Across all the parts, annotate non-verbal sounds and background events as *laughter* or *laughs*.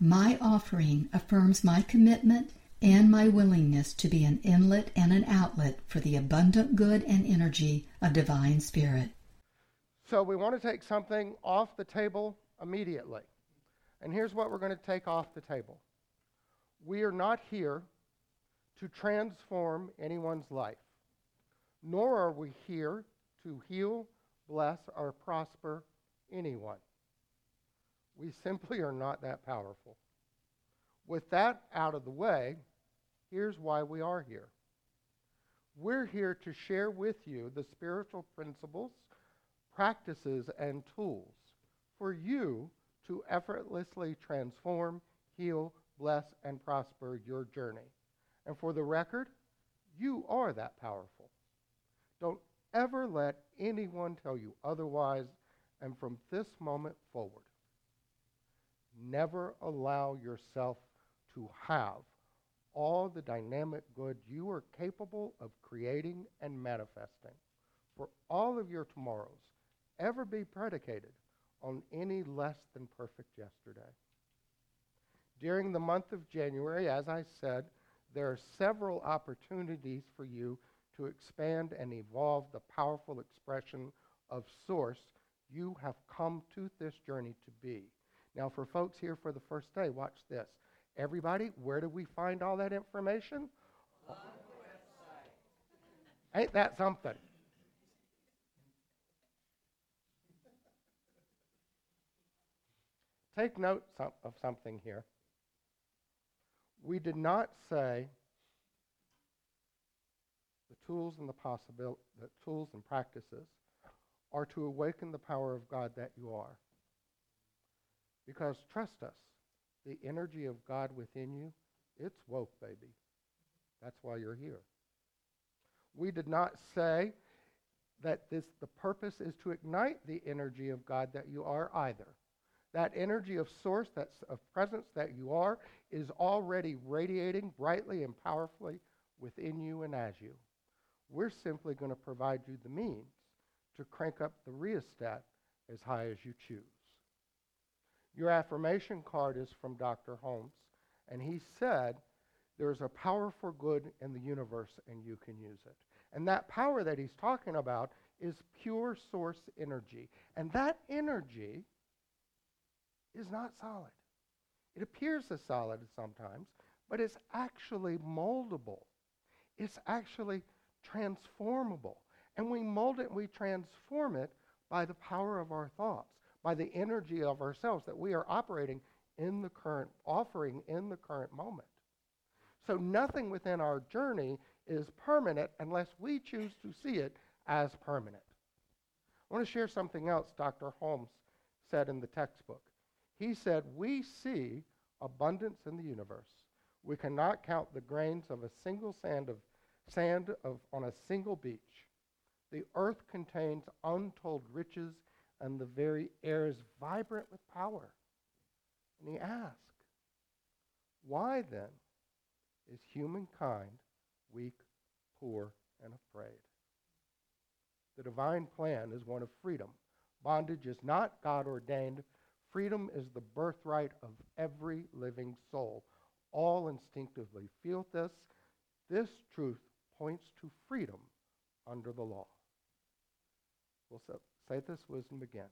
my offering affirms my commitment and my willingness to be an inlet and an outlet for the abundant good and energy of divine spirit. So we want to take something off the table immediately. And here's what we're going to take off the table. We are not here to transform anyone's life, nor are we here to heal, bless, or prosper anyone. We simply are not that powerful. With that out of the way, here's why we are here. We're here to share with you the spiritual principles, practices, and tools for you to effortlessly transform, heal, bless, and prosper your journey. And for the record, you are that powerful. Don't ever let anyone tell you otherwise, and from this moment forward, never allow yourself to have all the dynamic good you are capable of creating and manifesting for all of your tomorrows ever be predicated on any less than perfect yesterday. During the month of January, as I said, there are several opportunities for you to expand and evolve the powerful expression of source you have come to this journey to be. Now, for folks here for the first day, watch this. Everybody, where do we find all that information? On the website. Ain't that something? Take note of something here. We did not say the tools and the possibility, the tools and practices are to awaken the power of God that you are. Because trust us, the energy of God within you, it's woke, baby. That's why you're here. We did not say that this the purpose is to ignite the energy of God that you are either. That energy of source, that of presence that you are, is already radiating brightly and powerfully within you and as you. We're simply going to provide you the means to crank up the rheostat as high as you choose. Your affirmation card is from Dr. Holmes, and he said there's a power for good in the universe and you can use it. And that power that he's talking about is pure source energy. And that energy is not solid. It appears as solid sometimes, but it's actually moldable. It's actually transformable. And we mold it and we transform it by the power of our thoughts by the energy of ourselves that we are operating in the current, offering in the current moment. So nothing within our journey is permanent unless we choose to see it as permanent. I want to share something else Dr. Holmes said in the textbook. He said, We see abundance in the universe. We cannot count the grains of a single sand of sand of, on a single beach. The earth contains untold riches and the very air is vibrant with power. And he asks, Why then is humankind weak, poor, and afraid? The divine plan is one of freedom. Bondage is not God ordained. Freedom is the birthright of every living soul. All instinctively feel this. This truth points to freedom under the law. We'll Say this wisdom again.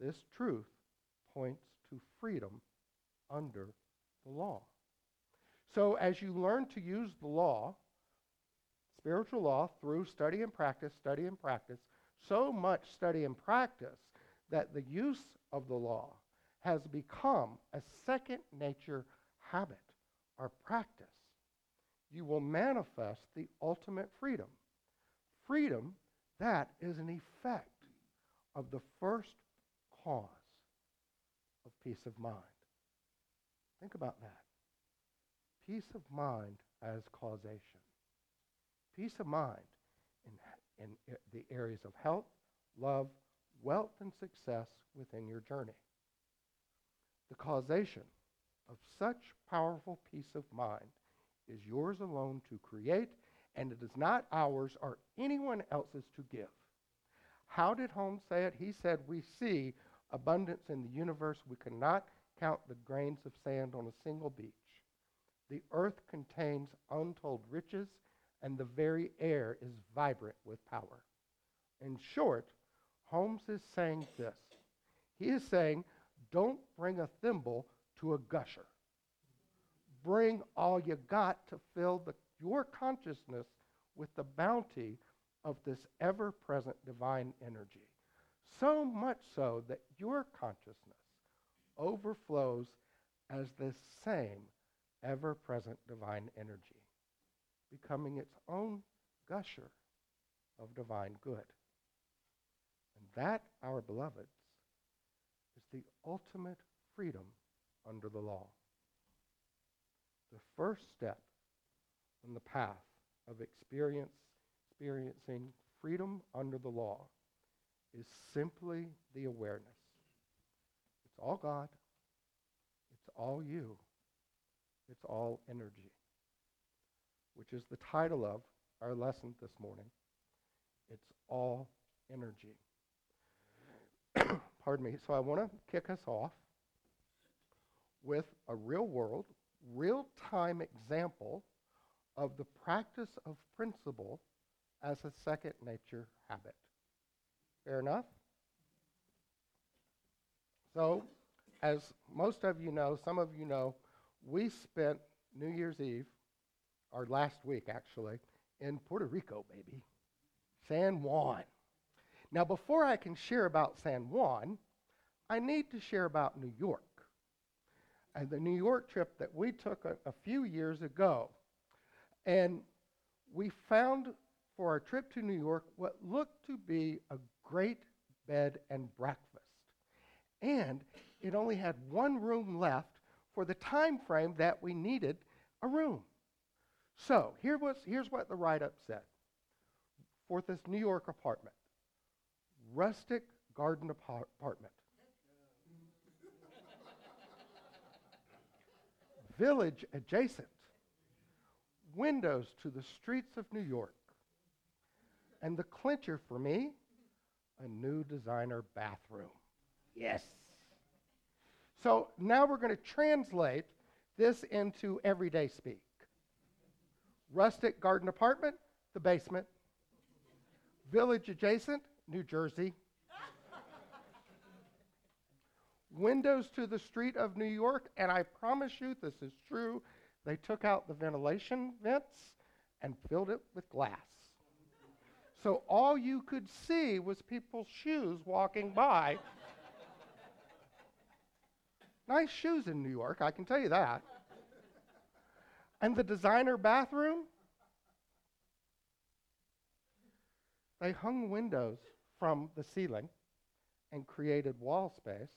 This truth points to freedom under the law. So, as you learn to use the law, spiritual law, through study and practice, study and practice, so much study and practice that the use of the law has become a second nature habit or practice, you will manifest the ultimate freedom. Freedom that is an effect of the first cause of peace of mind. Think about that. peace of mind as causation. Peace of mind in, in the areas of health, love, wealth, and success within your journey. The causation of such powerful peace of mind is yours alone to create, and it is not ours or anyone else's to give. How did Holmes say it? He said, We see abundance in the universe. We cannot count the grains of sand on a single beach. The earth contains untold riches, and the very air is vibrant with power. In short, Holmes is saying this. He is saying, don't bring a thimble to a gusher. Bring all you got to fill the, your consciousness with the bounty of this ever present divine energy. So much so that your consciousness overflows as this same ever present divine energy, becoming its own gusher of divine good. And that, our beloveds, is the ultimate freedom under the law. The first step on the path of experience, experiencing freedom under the law is simply the awareness. It's all God. It's all you. It's all energy, which is the title of our lesson this morning. It's all energy. *coughs* Pardon me. So I want to kick us off with a real world, real time example of the practice of principle as a second nature habit. Fair enough? So, as most of you know, some of you know, we spent New Year's Eve, or last week actually, in Puerto Rico, baby. San Juan. Now, before I can share about San Juan, I need to share about New York. And the New York trip that we took a, a few years ago. And we found for our trip to New York what looked to be a great bed and breakfast. And it only had one room left for the time frame that we needed a room. So here was, here's what the write up said for this New York apartment rustic garden apartment. Village adjacent. Windows to the streets of New York. And the clincher for me, a new designer bathroom. Yes. So now we're going to translate this into everyday speak. Rustic garden apartment, the basement. Village adjacent, New Jersey. Windows to the street of New York, and I promise you this is true. They took out the ventilation vents and filled it with glass. So all you could see was people's shoes walking by *laughs* Nice shoes in New York, I can tell you that. And the designer bathroom, they hung windows from the ceiling and created wall space,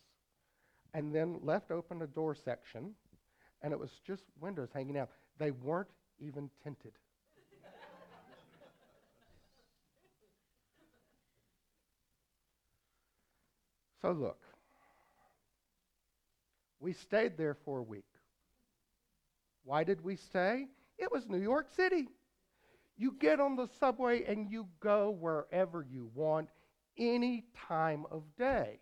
and then left open a door section, and it was just windows hanging out. They weren't even tinted. so, look, we stayed there for a week. Why did we stay? It was New York City. You get on the subway and you go wherever you want, any time of day.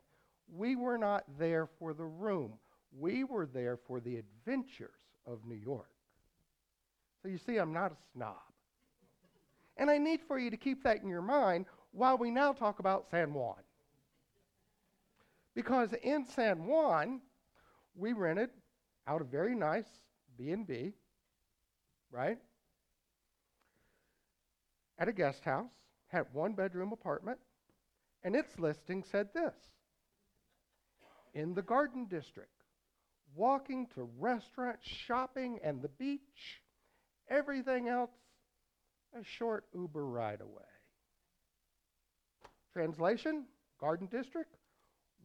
We were not there for the room. We were there for the adventures of New York. So you see, I'm not a snob. And I need for you to keep that in your mind while we now talk about San Juan. Because in San Juan, we rented out a very nice B&B, right? At a guest house, had one bedroom apartment, and its listing said this In the Garden District, walking to restaurants, shopping, and the beach, everything else a short Uber ride away. Translation Garden District,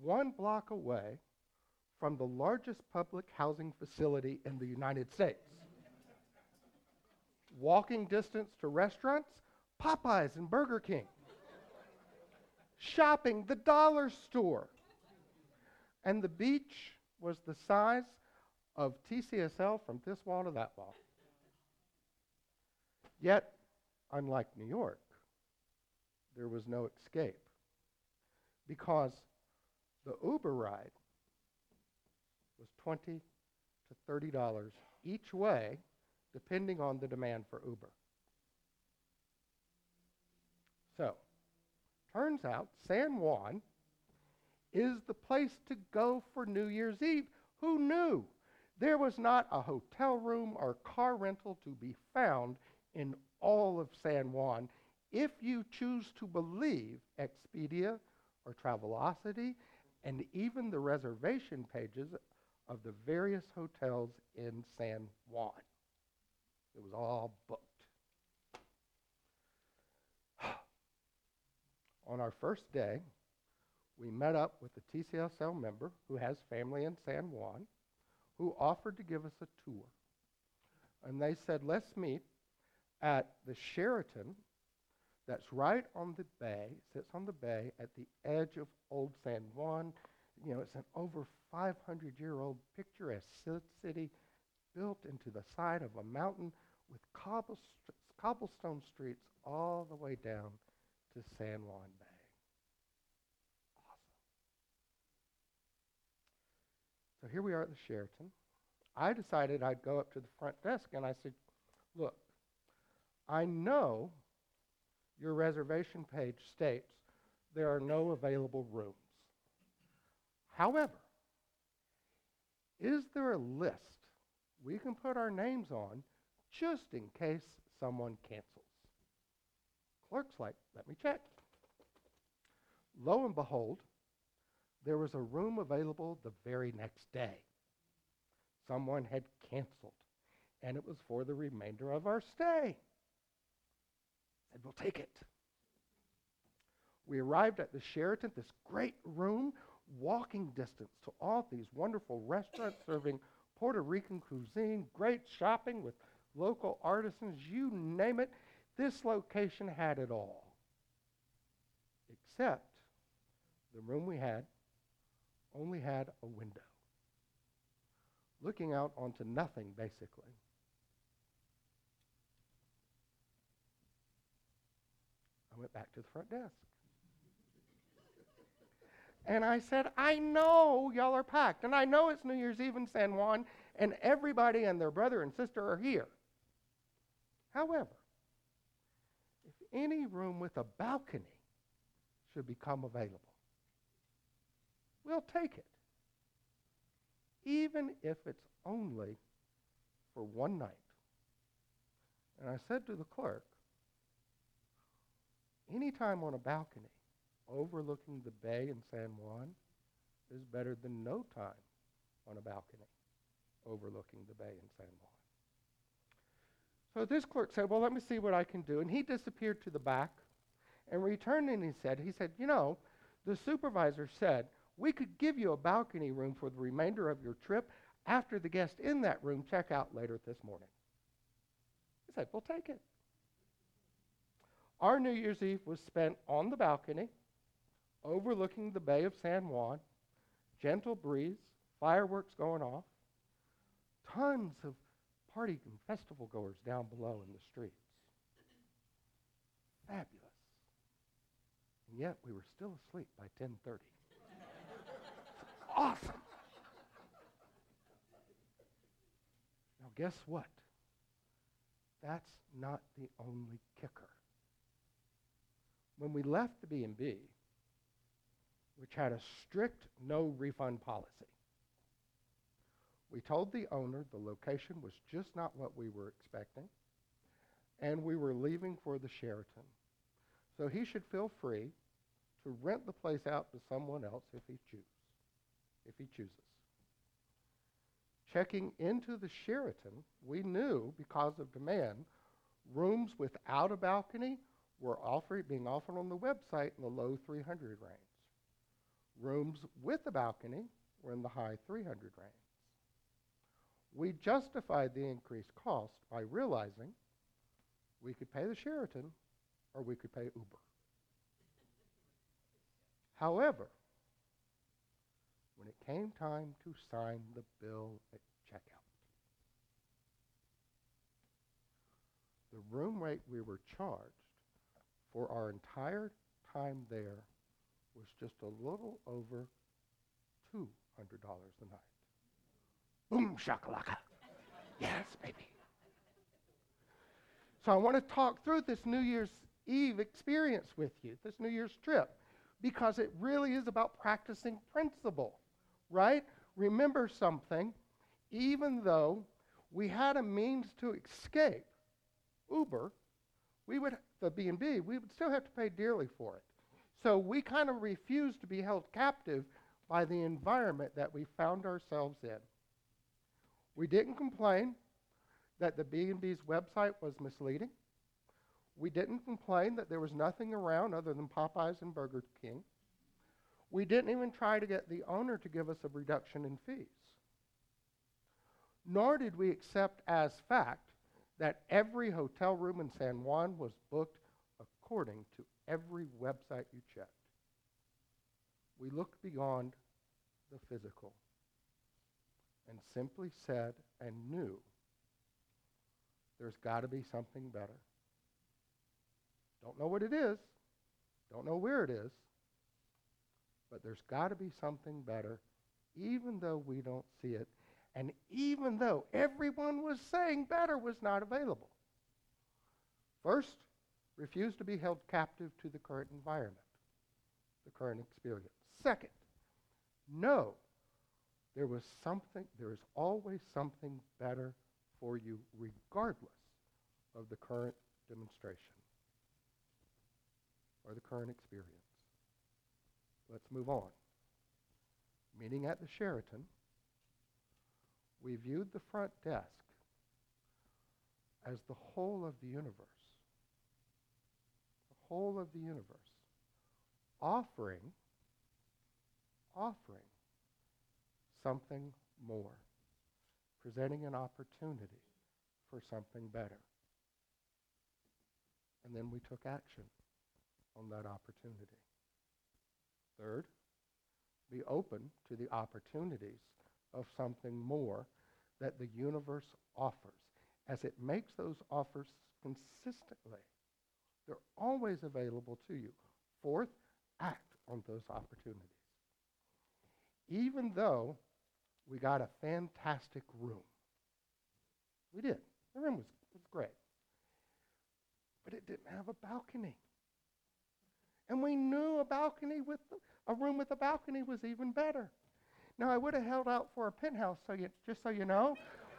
one block away from the largest public housing facility in the United States. Walking distance to restaurants, Popeyes and Burger King. Shopping, the dollar store. And the beach was the size of TCSL from this wall to that wall. Yet, unlike New York, there was no escape because the Uber ride was 20 to 30 dollars each way depending on the demand for Uber. So, turns out San Juan is the place to go for New Year's Eve. Who knew? There was not a hotel room or car rental to be found in all of San Juan if you choose to believe Expedia or Travelocity and even the reservation pages of the various hotels in San Juan. It was all booked. *sighs* On our first day, we met up with a TCSL member who has family in San Juan who offered to give us a tour. And they said, let's meet at the Sheraton that's right on the bay, sits on the bay at the edge of Old San Juan. You know, it's an over 500 year old picturesque city built into the side of a mountain with cobblestone streets all the way down to San Juan Bay. So here we are at the Sheraton. I decided I'd go up to the front desk and I said, Look, I know your reservation page states there are no available rooms. However, is there a list we can put our names on just in case someone cancels? Clerk's like, let me check. Lo and behold, there was a room available the very next day. Someone had canceled, and it was for the remainder of our stay. Said, we'll take it. We arrived at the Sheraton, this great room, walking distance to all these wonderful restaurants *laughs* serving Puerto Rican cuisine, great shopping with local artisans, you name it. This location had it all. Except the room we had only had a window, looking out onto nothing, basically. I went back to the front desk. And I said, I know y'all are packed, and I know it's New Year's Eve in San Juan, and everybody and their brother and sister are here. However, if any room with a balcony should become available, we'll take it. Even if it's only for one night. And I said to the clerk, anytime on a balcony overlooking the bay in San Juan is better than no time on a balcony overlooking the bay in San Juan. So this clerk said, Well, let me see what I can do. And he disappeared to the back and returned and he said, he said, you know, the supervisor said we could give you a balcony room for the remainder of your trip after the guests in that room check out later this morning. He said, We'll take it. Our New Year's Eve was spent on the balcony, overlooking the Bay of San Juan, gentle breeze, fireworks going off, tons of party and festival goers down below in the streets. Fabulous. And yet we were still asleep by 10:30 awesome. Now, guess what? That's not the only kicker. When we left the B&B, which had a strict no refund policy, we told the owner the location was just not what we were expecting, and we were leaving for the Sheraton. So he should feel free to rent the place out to someone else if he chooses if he chooses. Checking into the Sheraton, we knew because of demand, rooms without a balcony were offered, being offered on the website in the low 300 range. Rooms with a balcony were in the high 300 range. We justified the increased cost by realizing We could pay the Sheraton or we could pay Uber. However, when it came time to sign the bill at checkout, the room rate we were charged for our entire time there was just a little over $200 a night. Boom shakalaka. yes, baby. So I want to talk through this New Year's Eve experience with you, this New Year's trip, because it really is about practicing principle, right? Remember something, even though we had a means to escape Uber, we would the B&B, we would still have to pay dearly for it. So we kind of refused to be held captive by the environment that we found ourselves in. We didn't complain that the B&B's website was misleading. We didn't complain that there was nothing around other than Popeyes and Burger King. We didn't even try to get the owner to give us a reduction in fees. Nor did we accept as fact that every hotel room in San Juan was booked according to every website you checked. We looked beyond the physical and simply said and knew there's got to be something better. Don't know what it is, don't know where it is, but there's got to be something better, even though we don't see it, and even though everyone was saying better was not available. First, refuse to be held captive to the current environment, the current experience. Second, know there was something, there is always something better for you, regardless of the current demonstration or the current experience. Let's move on. Meeting at the Sheraton, we viewed the front desk as the whole of the universe. The whole of the universe. Offering, offering something more, presenting an opportunity for something better. And then we took action on that opportunity. Third, be open to the opportunities of something more that the universe offers as it makes those offers consistently. They're always available to you. Fourth, act on those opportunities. Even though we got a fantastic room, we did. The room was, was great. But it didn't have a balcony. And we knew a balcony with a room with a balcony was even better. Now I would have held out for a penthouse, so you, just so you know,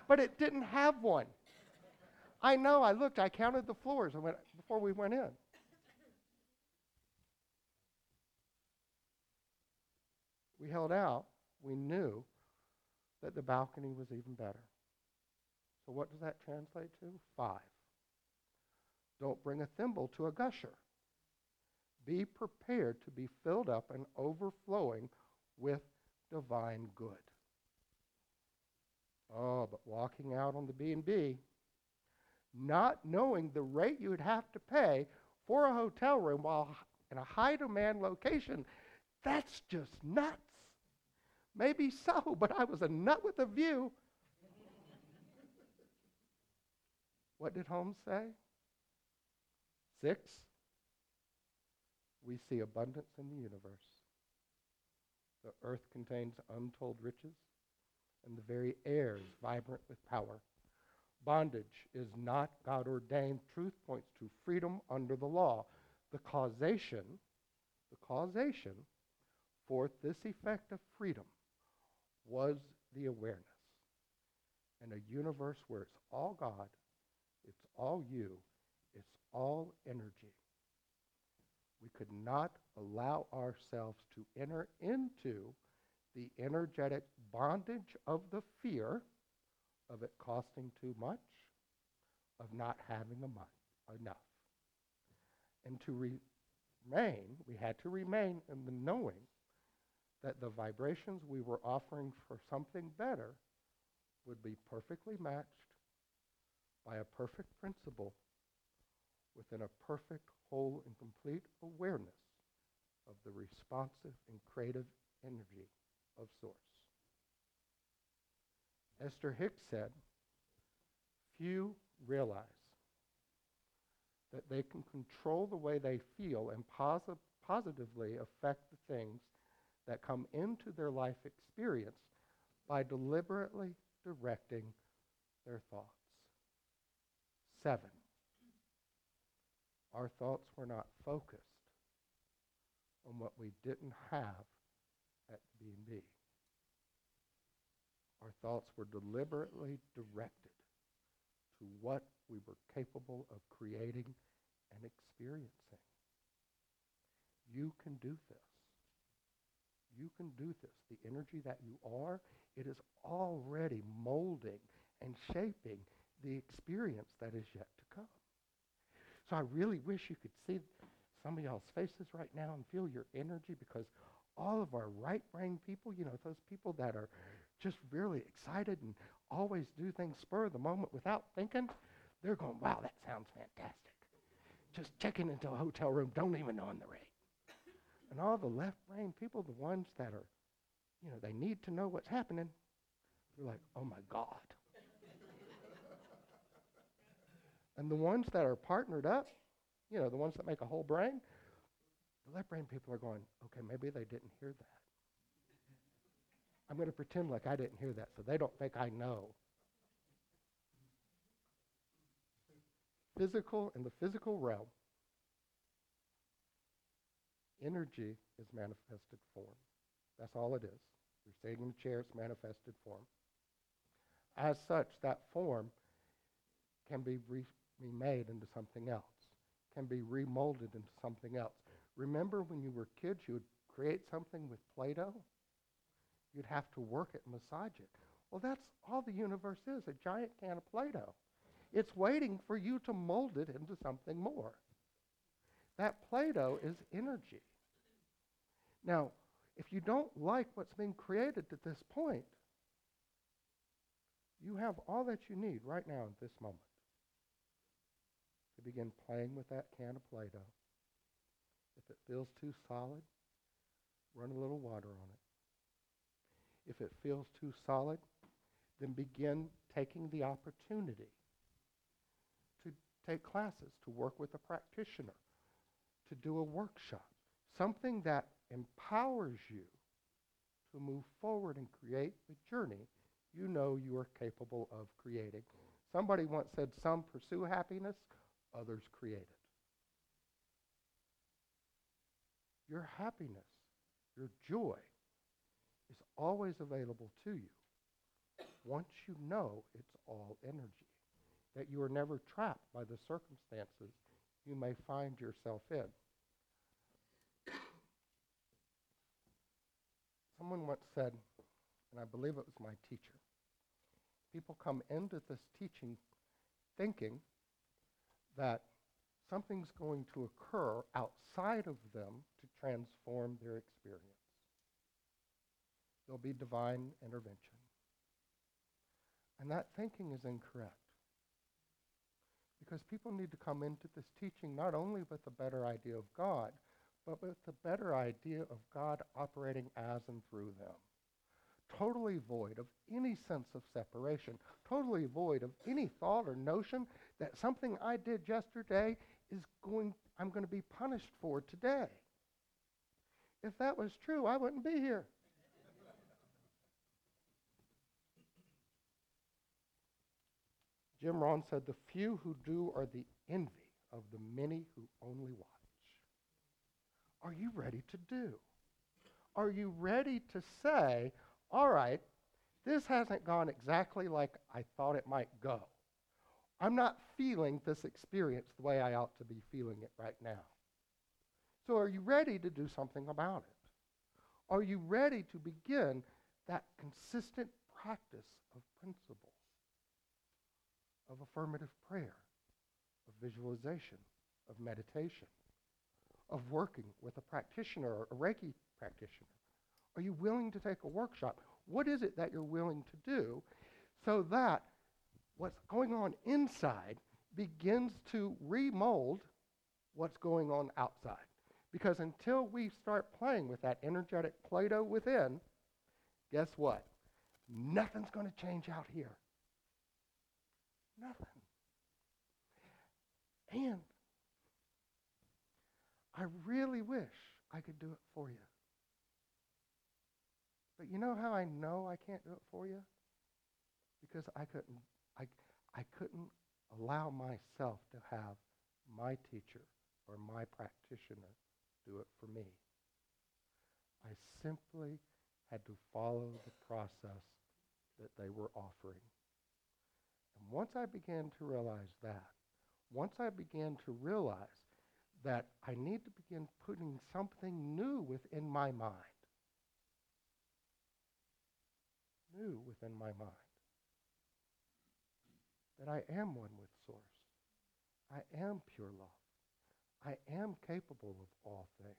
but it didn't have one. I know. I looked. I counted the floors went, before we went in. We held out. We knew that the balcony was even better. So what does that translate to? Five. Don't bring a thimble to a gusher. Be prepared to be filled up and overflowing with divine good. Oh, but walking out on the B&B, not knowing the rate you would have to pay for a hotel room while in a high demand location, that's just nuts. Maybe so, *laughs* but I was a nut with a view. what did Holmes say? Six, we see abundance in the universe. The earth contains untold riches, and the very air is vibrant with power. Bondage is not God ordained. Truth points to freedom under the law. The causation, the causation for this effect of freedom was the awareness. In a universe where it's all God, it's all you, it's all energy. We could not allow ourselves to enter into the energetic bondage of the fear of it costing too much, of not having enough. And to remain, we had to remain in the knowing that the vibrations we were offering for something better would be perfectly matched by a perfect principle within a perfect, whole, and complete awareness of the responsive and creative energy of Source. Esther Hicks said, Few realize that they can control the way they feel and posi- positively affect the things that come into their life experience by deliberately directing their thoughts. Seven, our thoughts were not focused on what we didn't have at the B&B. Our thoughts were deliberately directed to what we were capable of creating and experiencing. You can do this. You can do this. The energy that you are, it is already molding and shaping the experience that is yet to. I really wish you could see some of y'all's faces right now and feel your energy because all of our right brain people, you know, those people that are just really excited and always do things spur of the moment without thinking, they're going, wow, that sounds fantastic. Just checking into a hotel room, don't even know on the rate. And all the left brain people, the ones that are, you know, they need to know what's happening, they're like, oh my God. And the ones that are partnered up, you know, the ones that make a whole brain, the left brain people are going, okay, maybe they didn't hear that. I'm going to pretend like I didn't hear that so they don't think I know. Physical, in the physical realm, energy is manifested form. That's all it is. You're sitting in a chair, it's manifested form. As such, that form can be remade into something else, can be remolded into something else. Remember when you were kids, you would create something with Play Doh? You'd have to work it, massage it. Well, that's all the universe is a giant can of Play Doh. It's waiting for you to mold it into something more. That Play Doh is energy. Now, if you don't like what's being created at this point, you have all that you need right now at this moment begin playing with that can of Play Doh. If it feels too solid, run a little water on it. If it feels too solid, then begin taking the opportunity to take classes, to work with a practitioner, to do a workshop, something that empowers you to move forward and create the journey you know you are capable of creating. Somebody once said, Some pursue happiness, others create it. Your happiness, your joy is always available to you once you know it's all energy, that you are never trapped by the circumstances you may find yourself in. Someone once said, and I believe it was my teacher, people come into this teaching thinking that something's going to occur outside of them to transform their experience. There'll be divine intervention. And that thinking is incorrect. Because people need to come into this teaching not only with a better idea of God, but with a better idea of God operating as and through them. Totally void of any sense of separation, totally void of any thought or notion that something I did yesterday is going, I'm going to be punished for today. If that was true, I wouldn't be here. Jim Rohn said, The few who do are the envy of the many who only watch. Are you ready to do? Are you ready to say, All right, this hasn't gone exactly like I thought it might go. I'm not feeling this experience the way I ought to be feeling it right now. So, are you ready to do something about it? Are you ready to begin that consistent practice of principles, of affirmative prayer, of visualization, of meditation, of working with a practitioner or a Reiki practitioner? Are you willing to take a workshop? What is it that you're willing to do so that what's going on inside begins to remold what's going on outside. Because until we start playing with that energetic Play Doh within, guess what? Nothing's going to change out here. Nothing. And I really wish I could do it for you. But you know how I know I can't do it for you? Because I couldn't I, I couldn't allow myself to have my teacher or my practitioner do it for me. I simply had to follow the process that they were offering. And once I began to realize that, once I began to realize that I need to begin putting something new within my mind, new within my mind, that I am one with Source. I am pure love. I am capable of all things.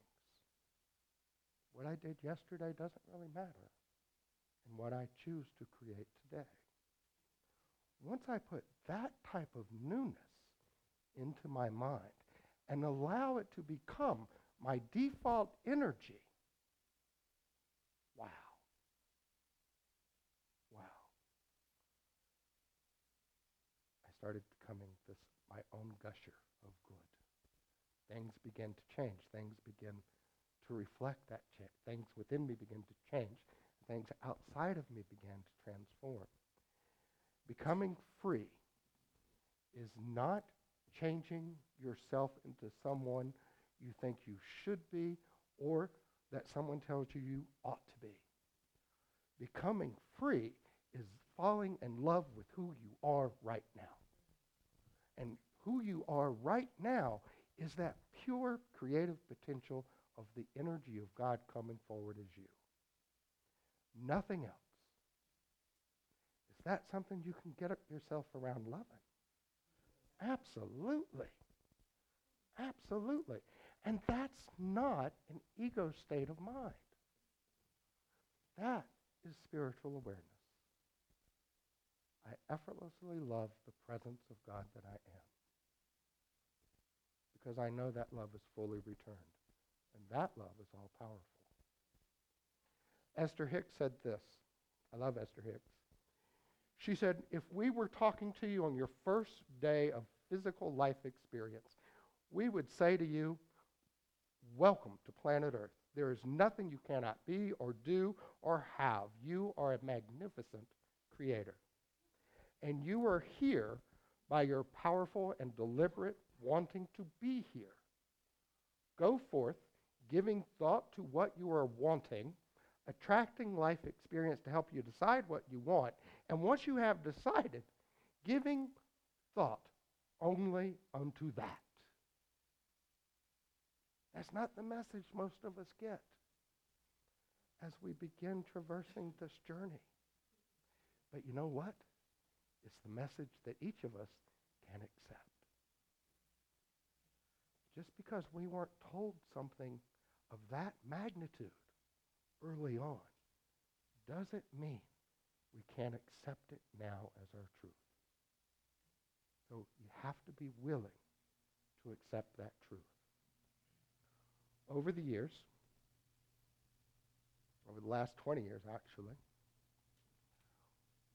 What I did yesterday doesn't really matter. And what I choose to create today. Once I put that type of newness into my mind and allow it to become my default energy, wow. Wow. I started becoming this my own gusher of good. Things began to change. Things began to reflect that change. Things within me began to change. Things outside of me began to transform. Becoming free is not changing yourself into someone you think you should be or that someone tells you you ought to be. Becoming free is falling in love with who you are right now. And who you are right now is that pure creative potential of the energy of God coming forward as you. Nothing else. Is that something you can get yourself around loving? Absolutely. Absolutely. And that's not an ego state of mind. That is spiritual awareness. I effortlessly love the presence of God that I am because I know that love is fully returned. And that love is all powerful. Esther Hicks said this. I love Esther Hicks. She said, if we were talking to you on your first day of physical life experience, we would say to you, Welcome to planet Earth. There is nothing you cannot be or do or have. You are a magnificent creator. And you are here by your powerful and deliberate wanting to be here. Go forth, giving thought to what you are wanting, attracting life experience to help you decide what you want, and once you have decided, giving thought only unto that. That's not the message most of us get as we begin traversing this journey. But you know what? It's the message that each of us can accept. Just because we weren't told something of that magnitude early on doesn't mean we can't accept it now as our truth. So you have to be willing to accept that truth. Over the years, over the last 20 years actually,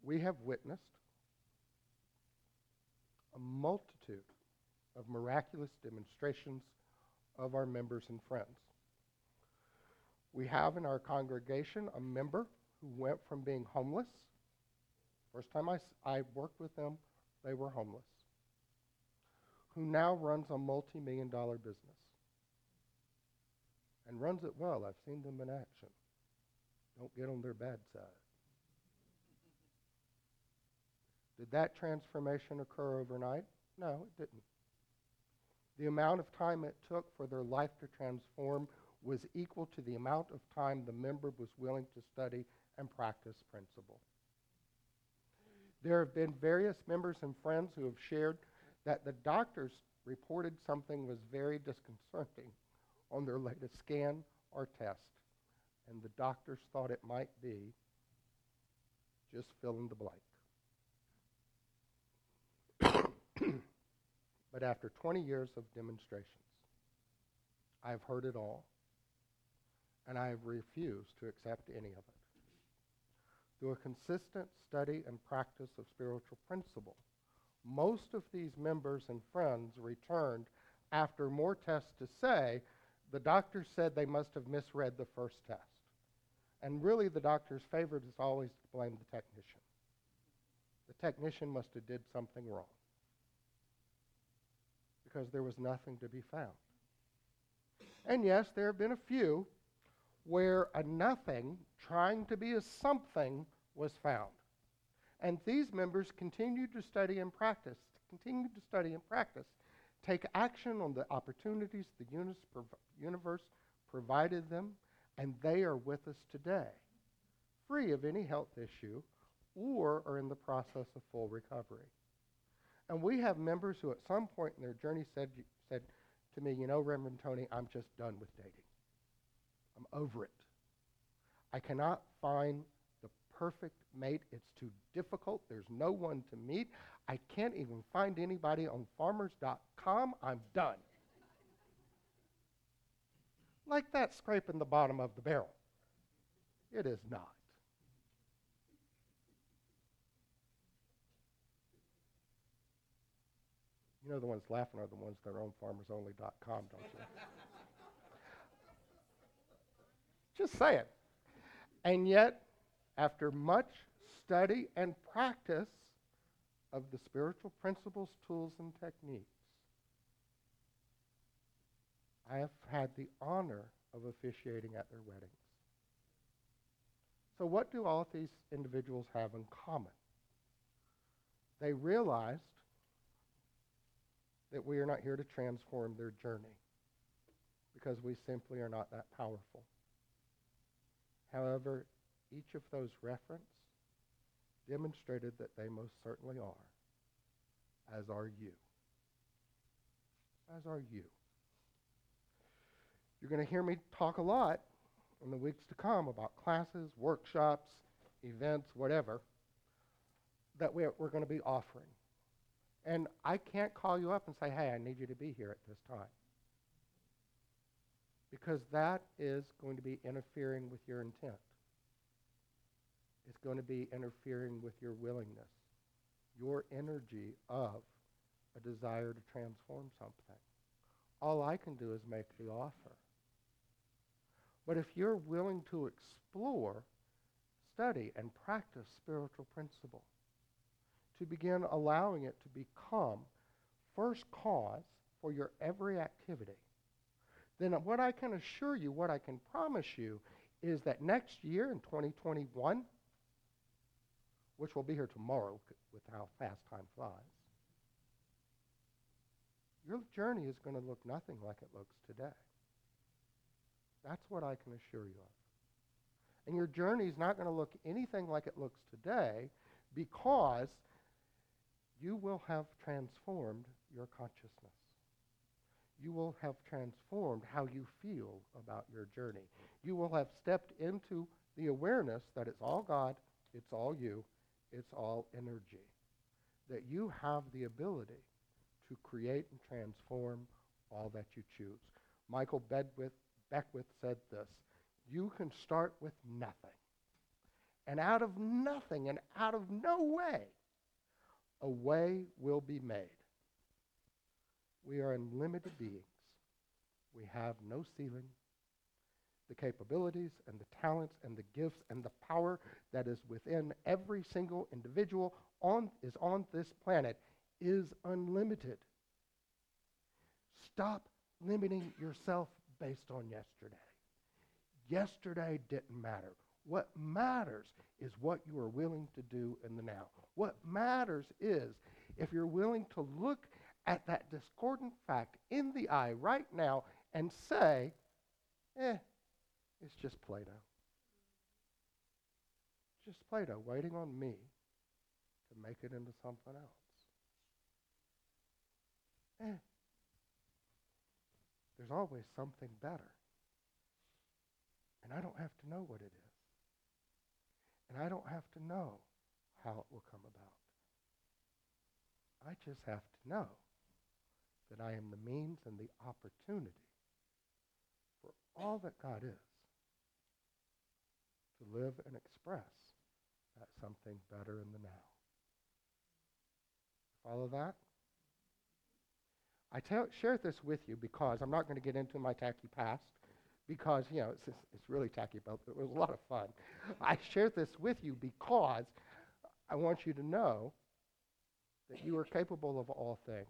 we have witnessed a multitude of miraculous demonstrations of our members and friends. We have in our congregation a member who went from being homeless. First time I, I worked with them, they were homeless. Who now runs a multi million dollar business. And runs it well. I've seen them in action. Don't get on their bad side. Did that transformation occur overnight? No, it didn't. The amount of time it took for their life to transform was equal to the amount of time the member was willing to study and practice principle. There have been various members and friends who have shared that the doctors reported something was very disconcerting on their latest scan or test, and the doctors thought it might be just fill in the blank. But after 20 years of demonstrations, I have heard it all, and I have refused to accept any of it. Through a consistent study and practice of spiritual principle, most of these members and friends returned after more tests to say the doctor said they must have misread the first test. And really, the doctor's favorite is always to blame the technician. The technician must have did something wrong because there was nothing to be found. And yes, there have been a few where a nothing trying to be a something was found. And these members continued to study and practice, continued to study and practice, take action on the opportunities the universe provided them, and they are with us today, free of any health issue or are in the process of full recovery. And we have members who, at some point in their journey, said, said to me, You know, Reverend Tony, I'm just done with dating. I'm over it. I cannot find the perfect mate. It's too difficult. There's no one to meet. I can't even find anybody on farmers.com. I'm done. like that scraping the bottom of the barrel. It is not. You know the ones laughing are the ones that are on farmersonly.com, don't you? Just say it. And yet, after much study and practice of the spiritual principles, tools, and techniques, I have had the honor of officiating at their weddings. So, what do all these individuals have in common? They realized that we are not here to transform their journey because we simply are not that powerful. However, each of those references demonstrated that they most certainly are, as are you. As are you. You're going to hear me talk a lot in the weeks to come about classes, workshops, events, whatever, that we're, we're going to be offering. And I can't call you up and say, hey, I need you to be here at this time. Because that is going to be interfering with your intent. It's going to be interfering with your willingness, your energy of a desire to transform something. All I can do is make the offer. But if you're willing to explore, study, and practice spiritual principle, to begin allowing it to become first cause for your every activity, then what I can assure you, what I can promise you, is that next year in 2021, which will be here tomorrow with how fast time flies, your journey is going to look nothing like it looks today. That's what I can assure you of. And your journey is not going to look anything like it looks today because you will have transformed your consciousness. You will have transformed how you feel about your journey. You will have stepped into the awareness that it's all God, it's all you, it's all energy. That you have the ability to create and transform all that you choose. Michael Bedwith, Beckwith said this You can start with nothing. And out of nothing and out of no way, a way will be made. We are unlimited beings. We have no ceiling. The capabilities and the talents and the gifts and the power that is within every single individual on, is on this planet is unlimited. Stop limiting yourself based on yesterday. Yesterday didn't matter. What matters is what you are willing to do in the now. What matters is if you're willing to look at that discordant fact in the eye right now and say, eh, it's just Play-Doh. Just Play-Doh waiting on me to make it into something else. Eh, there's always something better. And I don't have to know what it is. And I don't have to know how it will come about. I just have to know that I am the means and the opportunity for all that God is to live and express that something better in the now. Follow that? I tell, share this with you because I'm not going to get into my tacky past because, you know, it's, it's really tacky, but it was a lot of fun. I share this with you because I want you to know that you are capable of all things,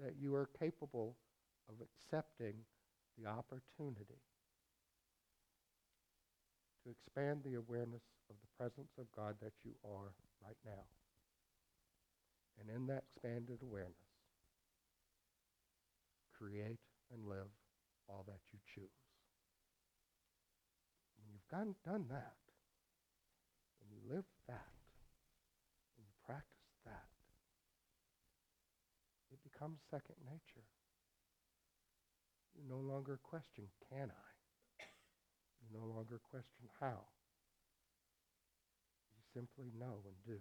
that you are capable of accepting the opportunity to expand the awareness of the presence of God that you are right now. And in that expanded awareness, create and live all that you choose. When you've done, done that, that, when you practice that, it becomes second nature. You no longer question, can I? You no longer question how. You simply know and do.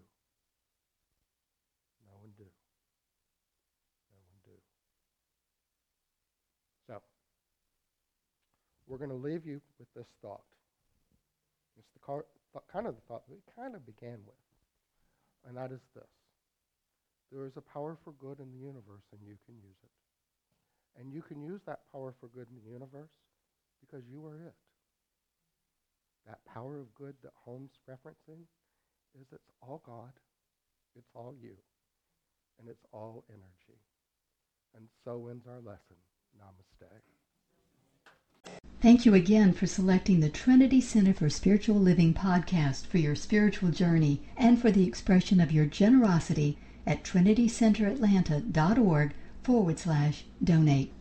Know and do. Know and do. So, we're going to leave you with this thought. It's the car, th- kind of the thought that we kind of began with, and that is this. There is a power for good in the universe, and you can use it. And you can use that power for good in the universe because you are it. That power of good that Holmes referencing is it's all God, it's all you, and it's all energy. And so ends our lesson. Namaste. Thank you again for selecting the Trinity Center for Spiritual Living podcast for your spiritual journey and for the expression of your generosity at trinitycenteratlanta.org forward slash donate.